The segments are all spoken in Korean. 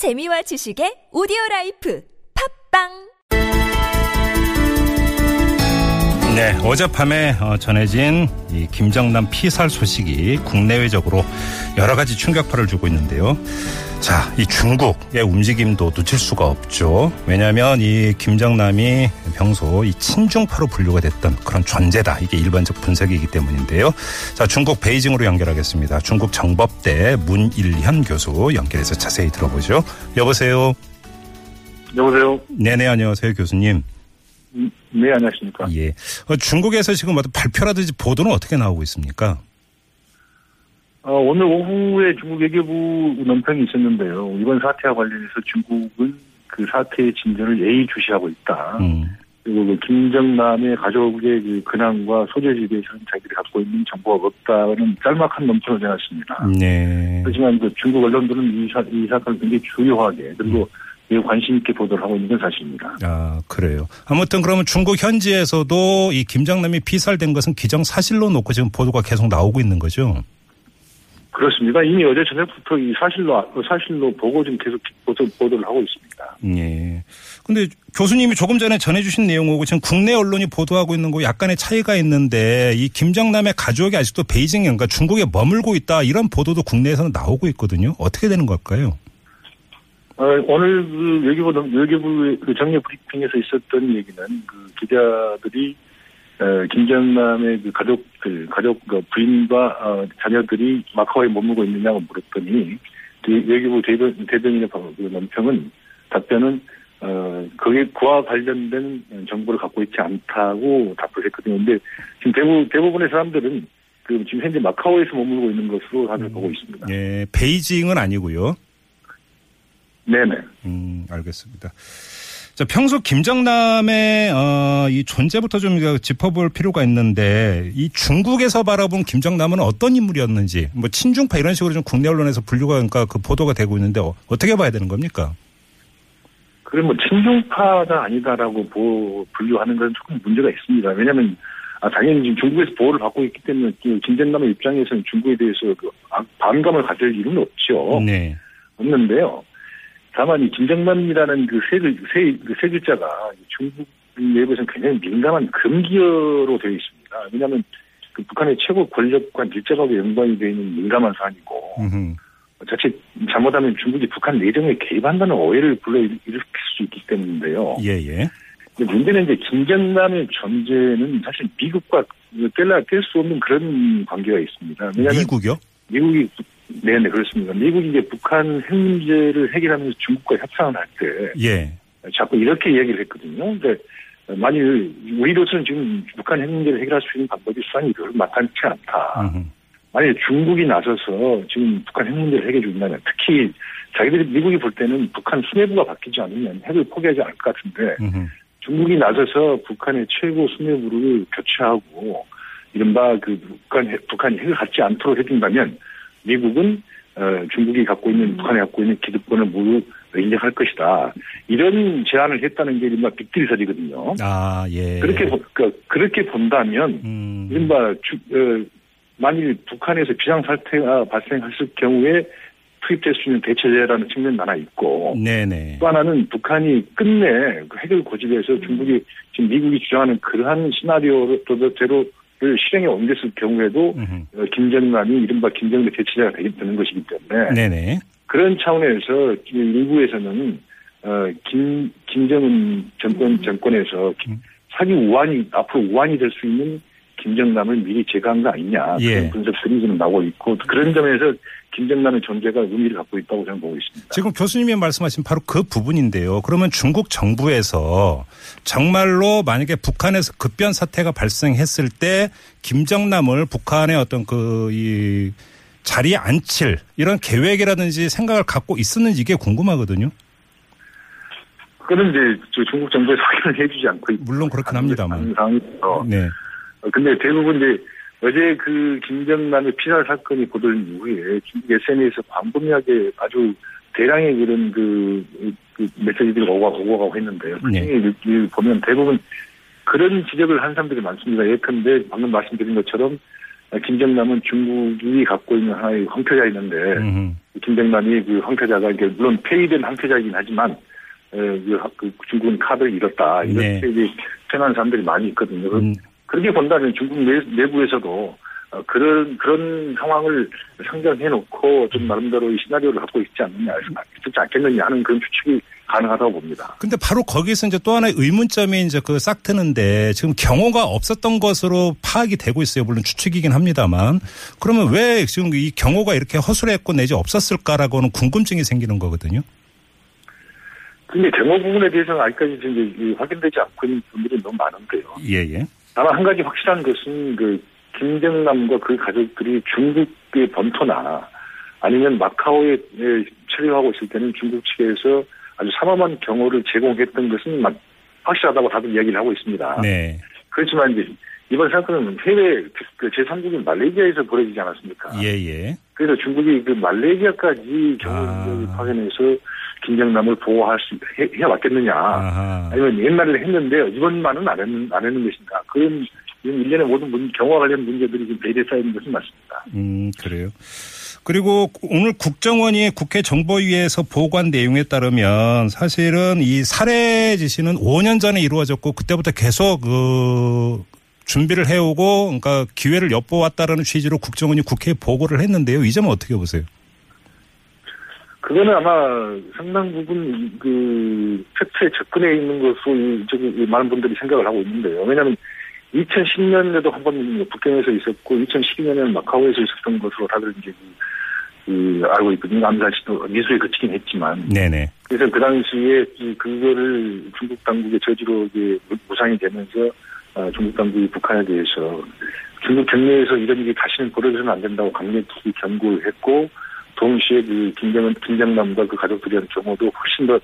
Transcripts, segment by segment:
재미와 지식의 오디오 라이프. 팟빵 네, 어젯밤에 어, 전해진 이 김정남 피살 소식이 국내외적으로 여러 가지 충격파를 주고 있는데요. 자, 이 중국의 움직임도 놓칠 수가 없죠. 왜냐하면 이 김정남이 평소 이 친중파로 분류가 됐던 그런 존재다. 이게 일반적 분석이기 때문인데요. 자, 중국 베이징으로 연결하겠습니다. 중국 정법대 문일현 교수 연결해서 자세히 들어보죠. 여보세요. 여보세요. 네네 안녕하세요 교수님. 네, 안녕하십니까. 예. 어, 중국에서 지금 어떤 발표라든지 보도는 어떻게 나오고 있습니까? 어, 오늘 오후에 중국 외교부 논평이 있었는데요. 이번 사태와 관련해서 중국은 그 사태의 진전을 예의주시하고 있다. 음. 그리고 그 김정남의 가족의 그 근황과 소재지에 대해서는 자기들이 갖고 있는 정보가 없다는 짤막한 논평을 내놨습니다. 네. 하지만 그 중국 언론들은 이, 사, 이 사건을 굉장히 중요하게 그리고 매우 관심 있게 보도를 하고 있는 건 사실입니다. 아, 그래요. 아무튼 그러면 중국 현지에서도 이 김정남이 피살된 것은 기정 사실로 놓고 지금 보도가 계속 나오고 있는 거죠? 그렇습니다. 이미 어제 저녁부터 이 사실로 사실로 보고 지금 계속 보도, 보도를 하고 있습니다. 예. 근데 교수님이 조금 전에 전해주신 내용하고 지금 국내 언론이 보도하고 있는 거 약간의 차이가 있는데 이 김정남의 가족이 아직도 베이징에 그러니까 중국에 머물고 있다 이런 보도도 국내에서는 나오고 있거든요. 어떻게 되는 걸까요? 어, 오늘 그 외교부 외교부 그 정례 브리핑에서 있었던 얘기는 그 기자들이 어, 김정남의 그 가족 그 가족 그 부인과 어, 자녀들이 마카오에 머물고 있느냐고 물었더니 그 외교부 대변 대변인의 그 논평은 답변은 어 그게 그와 관련된 정보를 갖고 있지 않다고 답을 했거든요. 근데 지금 대부 대부분의 사람들은 그 지금 현재 마카오에서 머물고 있는 것으로 다들 음. 보고 있습니다. 예, 베이징은 아니고요. 네네. 음, 알겠습니다. 자, 평소 김정남의 어, 이 존재부터 좀 짚어볼 필요가 있는데 이 중국에서 바라본 김정남은 어떤 인물이었는지 뭐 친중파 이런 식으로 좀 국내 언론에서 분류가 그러니까 그 보도가 되고 있는데 어, 어떻게 봐야 되는 겁니까? 그래 뭐 친중파가 아니다라고 보, 분류하는 건 조금 문제가 있습니다. 왜냐하면 아, 당연히 지금 중국에서 보호를 받고 있기 때문에 김정남의 입장에서는 중국에 대해서 그 아, 반감을 가질 이유는 없죠. 네. 없는데요. 다만 이 김정남이라는 그세 세, 그세 글자가 중국 내부에서는 굉장히 민감한 금기어로 되어 있습니다. 왜냐하면 그 북한의 최고 권력과 밀접하게 연관이 되어 있는 민감한 사안이고 음흠. 자칫 잘못하면 중국이 북한 내정에 개입한다는 오해를 불러일으킬 수 있기 때문인데요. 예, 예. 문제는 이제 김정남의 존재는 사실 미국과 뗄라 뗄 수 없는 그런 관계가 있습니다. 왜냐하면 미국이요? 미국이 네네 그렇습니다. 미국이 이제 북한 핵 문제를 해결하면서 중국과 협상을 할때 예. 자꾸 이렇게 이야기를 했거든요. 근데 만일 우리로서는 지금 북한 핵 문제를 해결할 수 있는 방법이 수단이 별로 만만치 않다. 만일 중국이 나서서 지금 북한 핵 문제를 해결해 준다면 특히 자기들이 미국이 볼 때는 북한 수뇌부가 바뀌지 않으면 핵을 포기하지 않을 것 같은데 음흠. 중국이 나서서 북한의 최고 수뇌부를 교체하고 이른바 그 북한 핵- 북한이 핵을 갖지 않도록 해준다면 미국은 어, 중국이 갖고 있는 북한이 갖고 있는 기득권을 모두 인정할 것이다. 이런 제안을 했다는 게 이른바 빅딜설이거든요. 아, 예. 그렇게 보- 그, 그렇게 본다면 음. 이른바 주, 어, 만일 북한에서 비상 사태가 발생했을 경우에 투입될 수 있는 대처제라는 측면도 하나 있고 네네. 또 하나는 북한이 끝내 그 핵을 고집해서 중국이 지금 미국이 주장하는 그러한 시나리오대로 를 실행에 옮겼을 경우에도 음흠. 어, 김정남이 이른바 김정대 대체자가 되게 되는 것이기 때문에 네네. 그런 차원에서 일부에서는 어, 김 김정은 정권 정권에서 기- 음. 사기 우환이 앞으로 우환이 될 수 있는 김정남을 미리 제거한 거 아니냐 예. 그런 분석들이 지금 나오고 있고 그런 점에서 김정남의 존재가 의미를 갖고 있다고 저는 보고 있습니다. 지금 교수님이 말씀하신 바로 그 부분인데요. 그러면 중국 정부에서 정말로 만약에 북한에서 급변 사태가 발생했을 때 김정남을 북한의 어떤 그 이 자리에 앉힐 이런 계획이라든지 생각을 갖고 있었는지 이게 궁금하거든요. 그런 이제 저 중국 정부에서 확인을 해주지 않고 물론 그렇긴 합니다만. 상황이죠. 네. 어, 근데 대부분 이제 어제 그 김정남의 피살 사건이 보도된 이후에 중국 SNS에서 광범위하게 아주 대량의 그런 그, 그 메시지들이 오고 오고 가고 했는데요. 네. 그중에 이 보면 대부분 그런 지적을 한 사람들이 많습니다. 예컨대 방금 말씀드린 것처럼 김정남은 중국이 갖고 있는 하나의 황태자 있는데 음흠. 김정남이 그 황태자가 이게 물론 폐위된 황태자이긴 하지만 에, 그, 하- 그 중국은 카드를 잃었다 이렇게 네. 이제 표현하는 사람들이 많이 있거든요. 음, 그렇게 본다면 중국 내, 내부에서도 어, 그런 그런 상황을 상정해 놓고 좀 나름대로 이 시나리오를 갖고 있지 않느냐 있지 않겠느냐 하는 그런 추측이 가능하다고 봅니다. 근데 바로 거기서 이제 또 하나의 의문점이 이제 그 싹 트는데 지금 경호가 없었던 것으로 파악이 되고 있어요. 물론 추측이긴 합니다만. 그러면 왜 지금 이 경호가 이렇게 허술했고 내지 없었을까라고는 궁금증이 생기는 거거든요. 근데 경호 부분에 대해서는 아직까지 지금 확인되지 않고 있는 부분들이 너무 많은데요. 예, 예. 다만 한 가지 확실한 것은 그 김정남과 그 가족들이 중국의 본토나 아니면 마카오에 예, 체류하고 있을 때는 중국 측에서 아주 삼엄한 경호를 제공했던 것은 막 확실하다고 다들 이야기를 하고 있습니다. 네. 그렇지만 이제 이번 사건은 해외 그 제3국인 말레이시아에서 벌어지지 않았습니까? 예, 예. 그래서 중국이 그 말레이시아까지 아. 경호를 파견해서 김정남을 보호할 수 해, 해왔겠느냐? 아하. 아니면 옛날에 했는데 이번만은 안 했는, 안 했는 것인가. 그런 지금 일련의 모든 문, 경호와 관련 문제들이 지금 배제 쌓이는 것은 맞습니다. 음, 그래요. 그리고 오늘 국정원이 국회 정보위에서 보고한 내용에 따르면 사실은 이 살해 지시는 5년 전에 이루어졌고 그때부터 계속 그 준비를 해오고 그러니까 기회를 엿보았다라는 취지로 국정원이 국회에 보고를 했는데요. 이 점은 어떻게 보세요? 그거는 아마 상당 부분 그 팩트에 접근해 있는 것으로 이- 저기 이 많은 분들이 생각을 하고 있는데요. 왜냐하면 2010년에도 한 번 북경에서 있었고 2012년에는 마카오에서 있었던 것으로 다들 이제 그, 그 알고 있거든요. 암살시도 미수에 그치긴 했지만 네네. 그래서 그 당시에 이 그거를 중국 당국의 저지로 이제 무- 무상이 되면서 어, 중국 당국이 북한에 대해서 중국 경내에서 이런 일이 다시는 벌어져서는 안 된다고 강력히 경고를 했고 동시에 그 김정은 김정남과 그 가족들에 대한 경호도 훨씬 더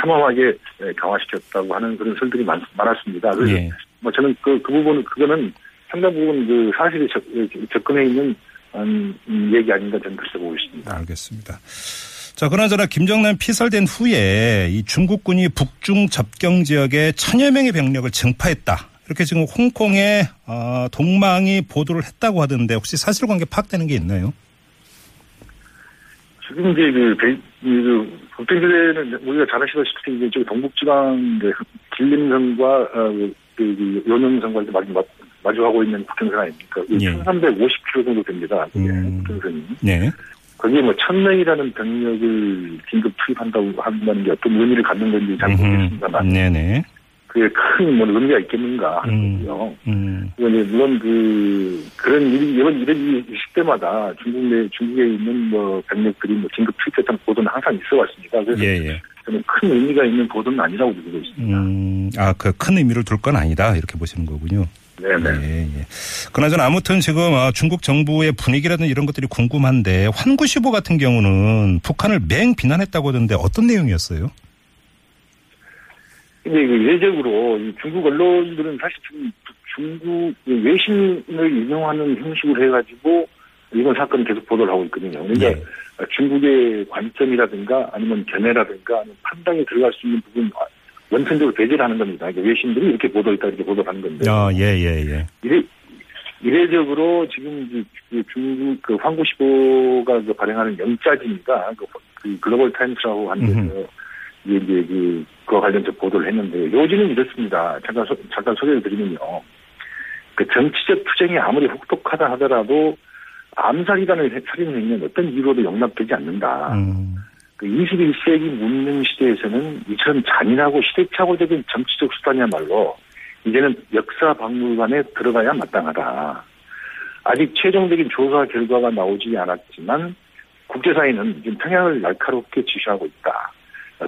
삼엄하게 예, 강화시켰다고 하는 그런 설들이 많, 많았습니다. 그래서 예. 뭐 저는 그, 그 부분 그거는 상당 부분 그 사실에 접, 접근해 있는 음, 음, 얘기 아닌가 저는 그렇게 보고 있습니다. 알겠습니다. 자, 그나저나 김정남 피살된 후에 이 중국군이 북중 접경 지역에 천여 명의 병력을 증파했다. 이렇게 지금 홍콩에 어, 동망이 보도를 했다고 하던데 혹시 사실관계 파악되는 게 있나요? 지금 이제 그, 배, 그, 북경지대는 우리가 잘 아시다시피 이제 저 동북지방 그 길림성과, 어, 그, 그 요능성과 이제 마주, 마주하고 있는 국경선 아닙니까? 그 예. 1350km 정도 됩니다. 음. 국경선이. 네. 거기에 뭐 천명이라는 병력을 긴급 투입한다고 한다는 게 어떤 의미를 갖는 건지 잘 모르겠습니다만 네네. 그게 큰뭐 의미가 있겠는가 하는 음. 거고요. 음. 그리고 이제 물론 그 그런 일이 이런 이런 일이 있을 때마다 중국 내 중국에 있는 뭐 병력들이 뭐 긴급 투입됐다는 보도는 항상 있어 왔습니다. 그래서 예, 예. 저는 큰 의미가 있는 보도는 아니라고 보고 있습니다. 음, 아, 그 큰 의미를 둘 건 아니다. 이렇게 보시는 거군요. 네네. 예, 예. 그나저나 아무튼 지금 아, 중국 정부의 분위기라든 이런 것들이 궁금한데 환구시보 같은 경우는 북한을 맹 비난했다고 하던데 어떤 내용이었어요? 근데 그 이례적으로 이 중국 언론들은 사실 지금 중국 외신을 인용하는 형식으로 해가지고 이번 사건을 계속 보도를 하고 있거든요. 그러니까 예. 중국의 관점이라든가 아니면 견해라든가 아니면 판단이 들어갈 수 있는 부분 원천적으로 배제를 하는 겁니다. 그러니까 외신들이 이렇게 보도했다 이렇게 보도를 하는 건데 아, 예, 예, 예. 이례, 이례적으로 지금 그 중국 그 환구시보가 그 발행하는 영자지가 그, 그 글로벌 타임스라고 하는 데서 이제 그 그와 관련해서 보도를 했는데 요지는 이렇습니다. 잠깐 소, 잠깐 소개를 드리면요. 그 정치적 투쟁이 아무리 혹독하다 하더라도 암살이라는 살인 행위는 어떤 이유로도 용납되지 않는다. 음, 그 21세기 문명 시대에서는 이처럼 잔인하고 시대착오적인 정치적 수단이야말로 이제는 역사 박물관에 들어가야 마땅하다. 아직 최종적인 조사 결과가 나오지 않았지만 국제사회는 지금 평양을 날카롭게 지시하고 있다.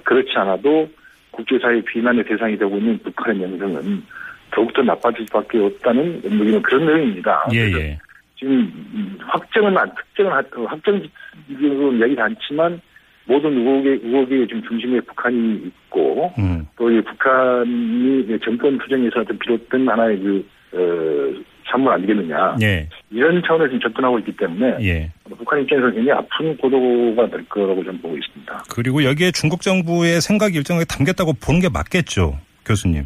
그렇지 않아도 국제사회 비난의 대상이 되고 있는 북한의 명성은 더욱더 나빠질 수밖에 없다는 의미는 그런 내용입니다. 예, 예. 지금 음, 확정은 안 특정은 확정적으로 이야기는 않지만 모든 의혹의 의혹의 지금 중심에 북한이 있고 음, 또이 북한이 정권 투쟁에서 비롯된 하나의 그 어, 산물 아니겠느냐 예, 이런 차원에서 지금 접근하고 있기 때문에 예. 북한 입장에서 굉장히 아픈 보도가 될 거라고 저는 보고 있습니다. 그리고 여기에 중국 정부의 생각 일정이 담겼다고 보는 게 맞겠죠, 교수님.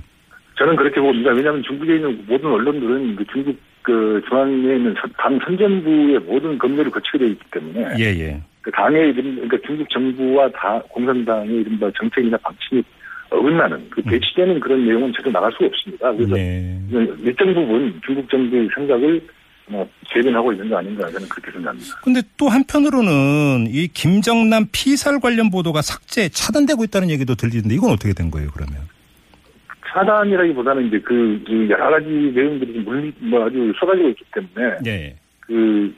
저는 그렇게 봅니다. 왜냐하면 중국에 있는 모든 언론들은 그 중국 그 중앙에 있는 선- 당 선전부의 모든 검열을 거치게 되어 있기 때문에 예, 예. 그 당의 이름, 그러니까 중국 정부와 다 공산당의 이른바 정책이나 방침이 어긋나는 그 배치되는 그런 내용은 전혀 나갈 수가 없습니다. 그래서 네. 일정 부분 중국 정부의 생각을 뭐 재변하고 있는 거 아닌가 저는 그렇게 생각합니다. 근데 또 한편으로는 이 김정남 피살 관련 보도가 삭제, 차단되고 있다는 얘기도 들리는데 이건 어떻게 된 거예요, 그러면? 차단이라기보다는 이제 그, 그 여러 가지 내용들이 좀 물리, 뭐 아주 쏟아지고 있기 때문에 예. 그,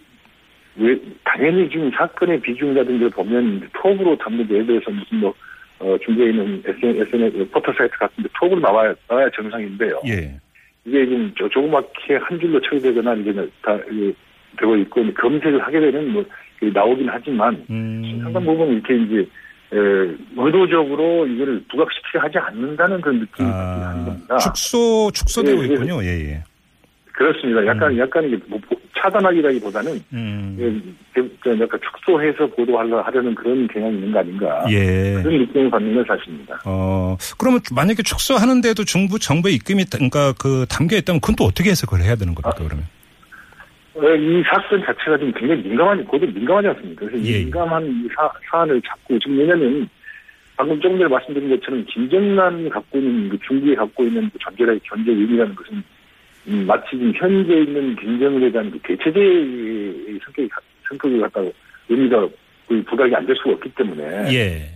왜, 당연히 지금 사건의 비중이라든지 를 보면 톱으로 담는 예를 들어서 무슨 뭐, 어, 중국에 있는 SNS, SNS 포털 사이트 같은데 톱으로 나와야, 나와야 정상인데요. 예. 이게 지금 저 조그맣게 한 줄로 처리되거나 이제 다 이게 되고 있고 검색을 하게 되면 뭐 나오긴 하지만 음. 상당 부분 이렇게 이제 에, 의도적으로 이거를 부각시키려 하지 않는다는 그런 느낌이 아, 겁니다. 축소, 축소되고 예, 예. 있군요. 예, 예. 그렇습니다. 약간 약간 이게 뭐 보- 차단하기라기보다는 음. 예, 약간 축소해서 보도하려 하려는 그런 경향이 있는 거 아닌가 예. 그런 느낌을 받는 건 사실입니다. 어, 그러면 만약에 축소하는데도 정부 정부의 입김이 그러니까 그 담겨 있다면 그건 또 어떻게 해석을 해야 되는 겁니까, 그러면? 어, 이 사건 자체가 좀 굉장히 민감한, 고도 민감하지 않습니까? 그래서 예. 이 민감한 이 사, 사안을 자꾸, 지금 왜냐면, 방금 조금 전에 말씀드린 것처럼, 김정남이 갖고 있는, 그 중국이 갖고 있는 그 전제의 견제 의미라는 것은, 음, 마치 지금 현재 있는 김정은에 대한 그 대체제의 성격이, 가- 성격을 갖다가 의미가 그 부각이 안 될 수가 없기 때문에, 예.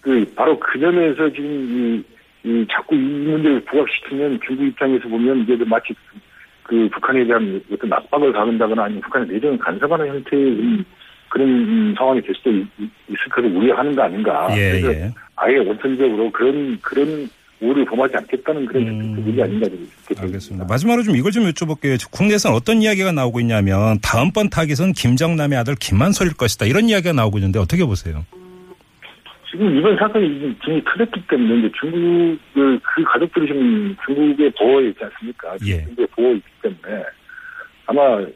그, 바로 그 점에서 지금 이, 이 자꾸 이 문제를 부각시키면 중국 입장에서 보면 이게 마치 그, 그 북한에 대한 어떤 압박을 가한다거나 아니면 북한의 내정을 간섭하는 형태의 음, 그런 음, 상황이 될 수도 있, 있을 것을 우려하는 거 아닌가. 예, 그래서 예. 아예 원천적으로 그런, 그런 우려를 범하지 않겠다는 그런 음. 뜻이 아닌가. 그렇게 알겠습니다. 마지막으로 좀 이걸 좀 여쭤볼게요. 국내에서는 어떤 이야기가 나오고 있냐면 다음번 타깃은 김정남의 아들 김만솔일 것이다. 이런 이야기가 나오고 있는데 어떻게 보세요? 지금 이번 사건이 굉장히 커졌기 때문에 이제 중국 그, 그 가족들이 지금 중국의 보호에 있지 않습니까? 예. 중국의 보호에 있기 때문에 아마 어,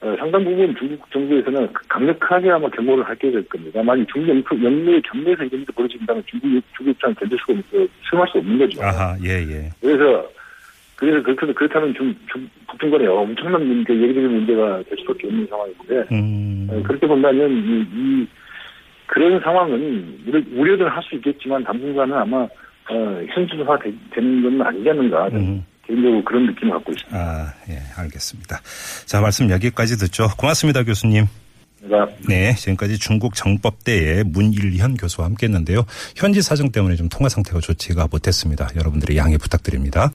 상당 부분 중국 정부에서는 강력하게 아마 경고를 하게 될 겁니다. 만약 중국 영내의 경내에서 이런 일이 벌어진다면 중국 중국 입장 견딜 수가 없, 수용할 수 없는 거죠. 아하, 예, 예. 그래서 그래서 그렇게 그렇다면 중, 중 북중 간에 엄청난 문제, 예기적인 문제가 될 수밖에 없는 상황인데 음, 어, 그렇게 본다면 이, 이 그런 상황은 우려- 우려는 할수 있겠지만 당분간은 아마 어, 현실화 되, 되는 건 아니지 않는가 저는 음. 개인적으로 그런 느낌을 갖고 있습니다. 아, 예, 알겠습니다. 자, 말씀 여기까지 듣죠. 고맙습니다, 교수님. 제가 네, 지금까지 중국 정법대의 문일현 교수와 함께 했는데요. 현지 사정 때문에 좀 통화 상태가 좋지가 못했습니다. 여러분들의 양해 부탁드립니다.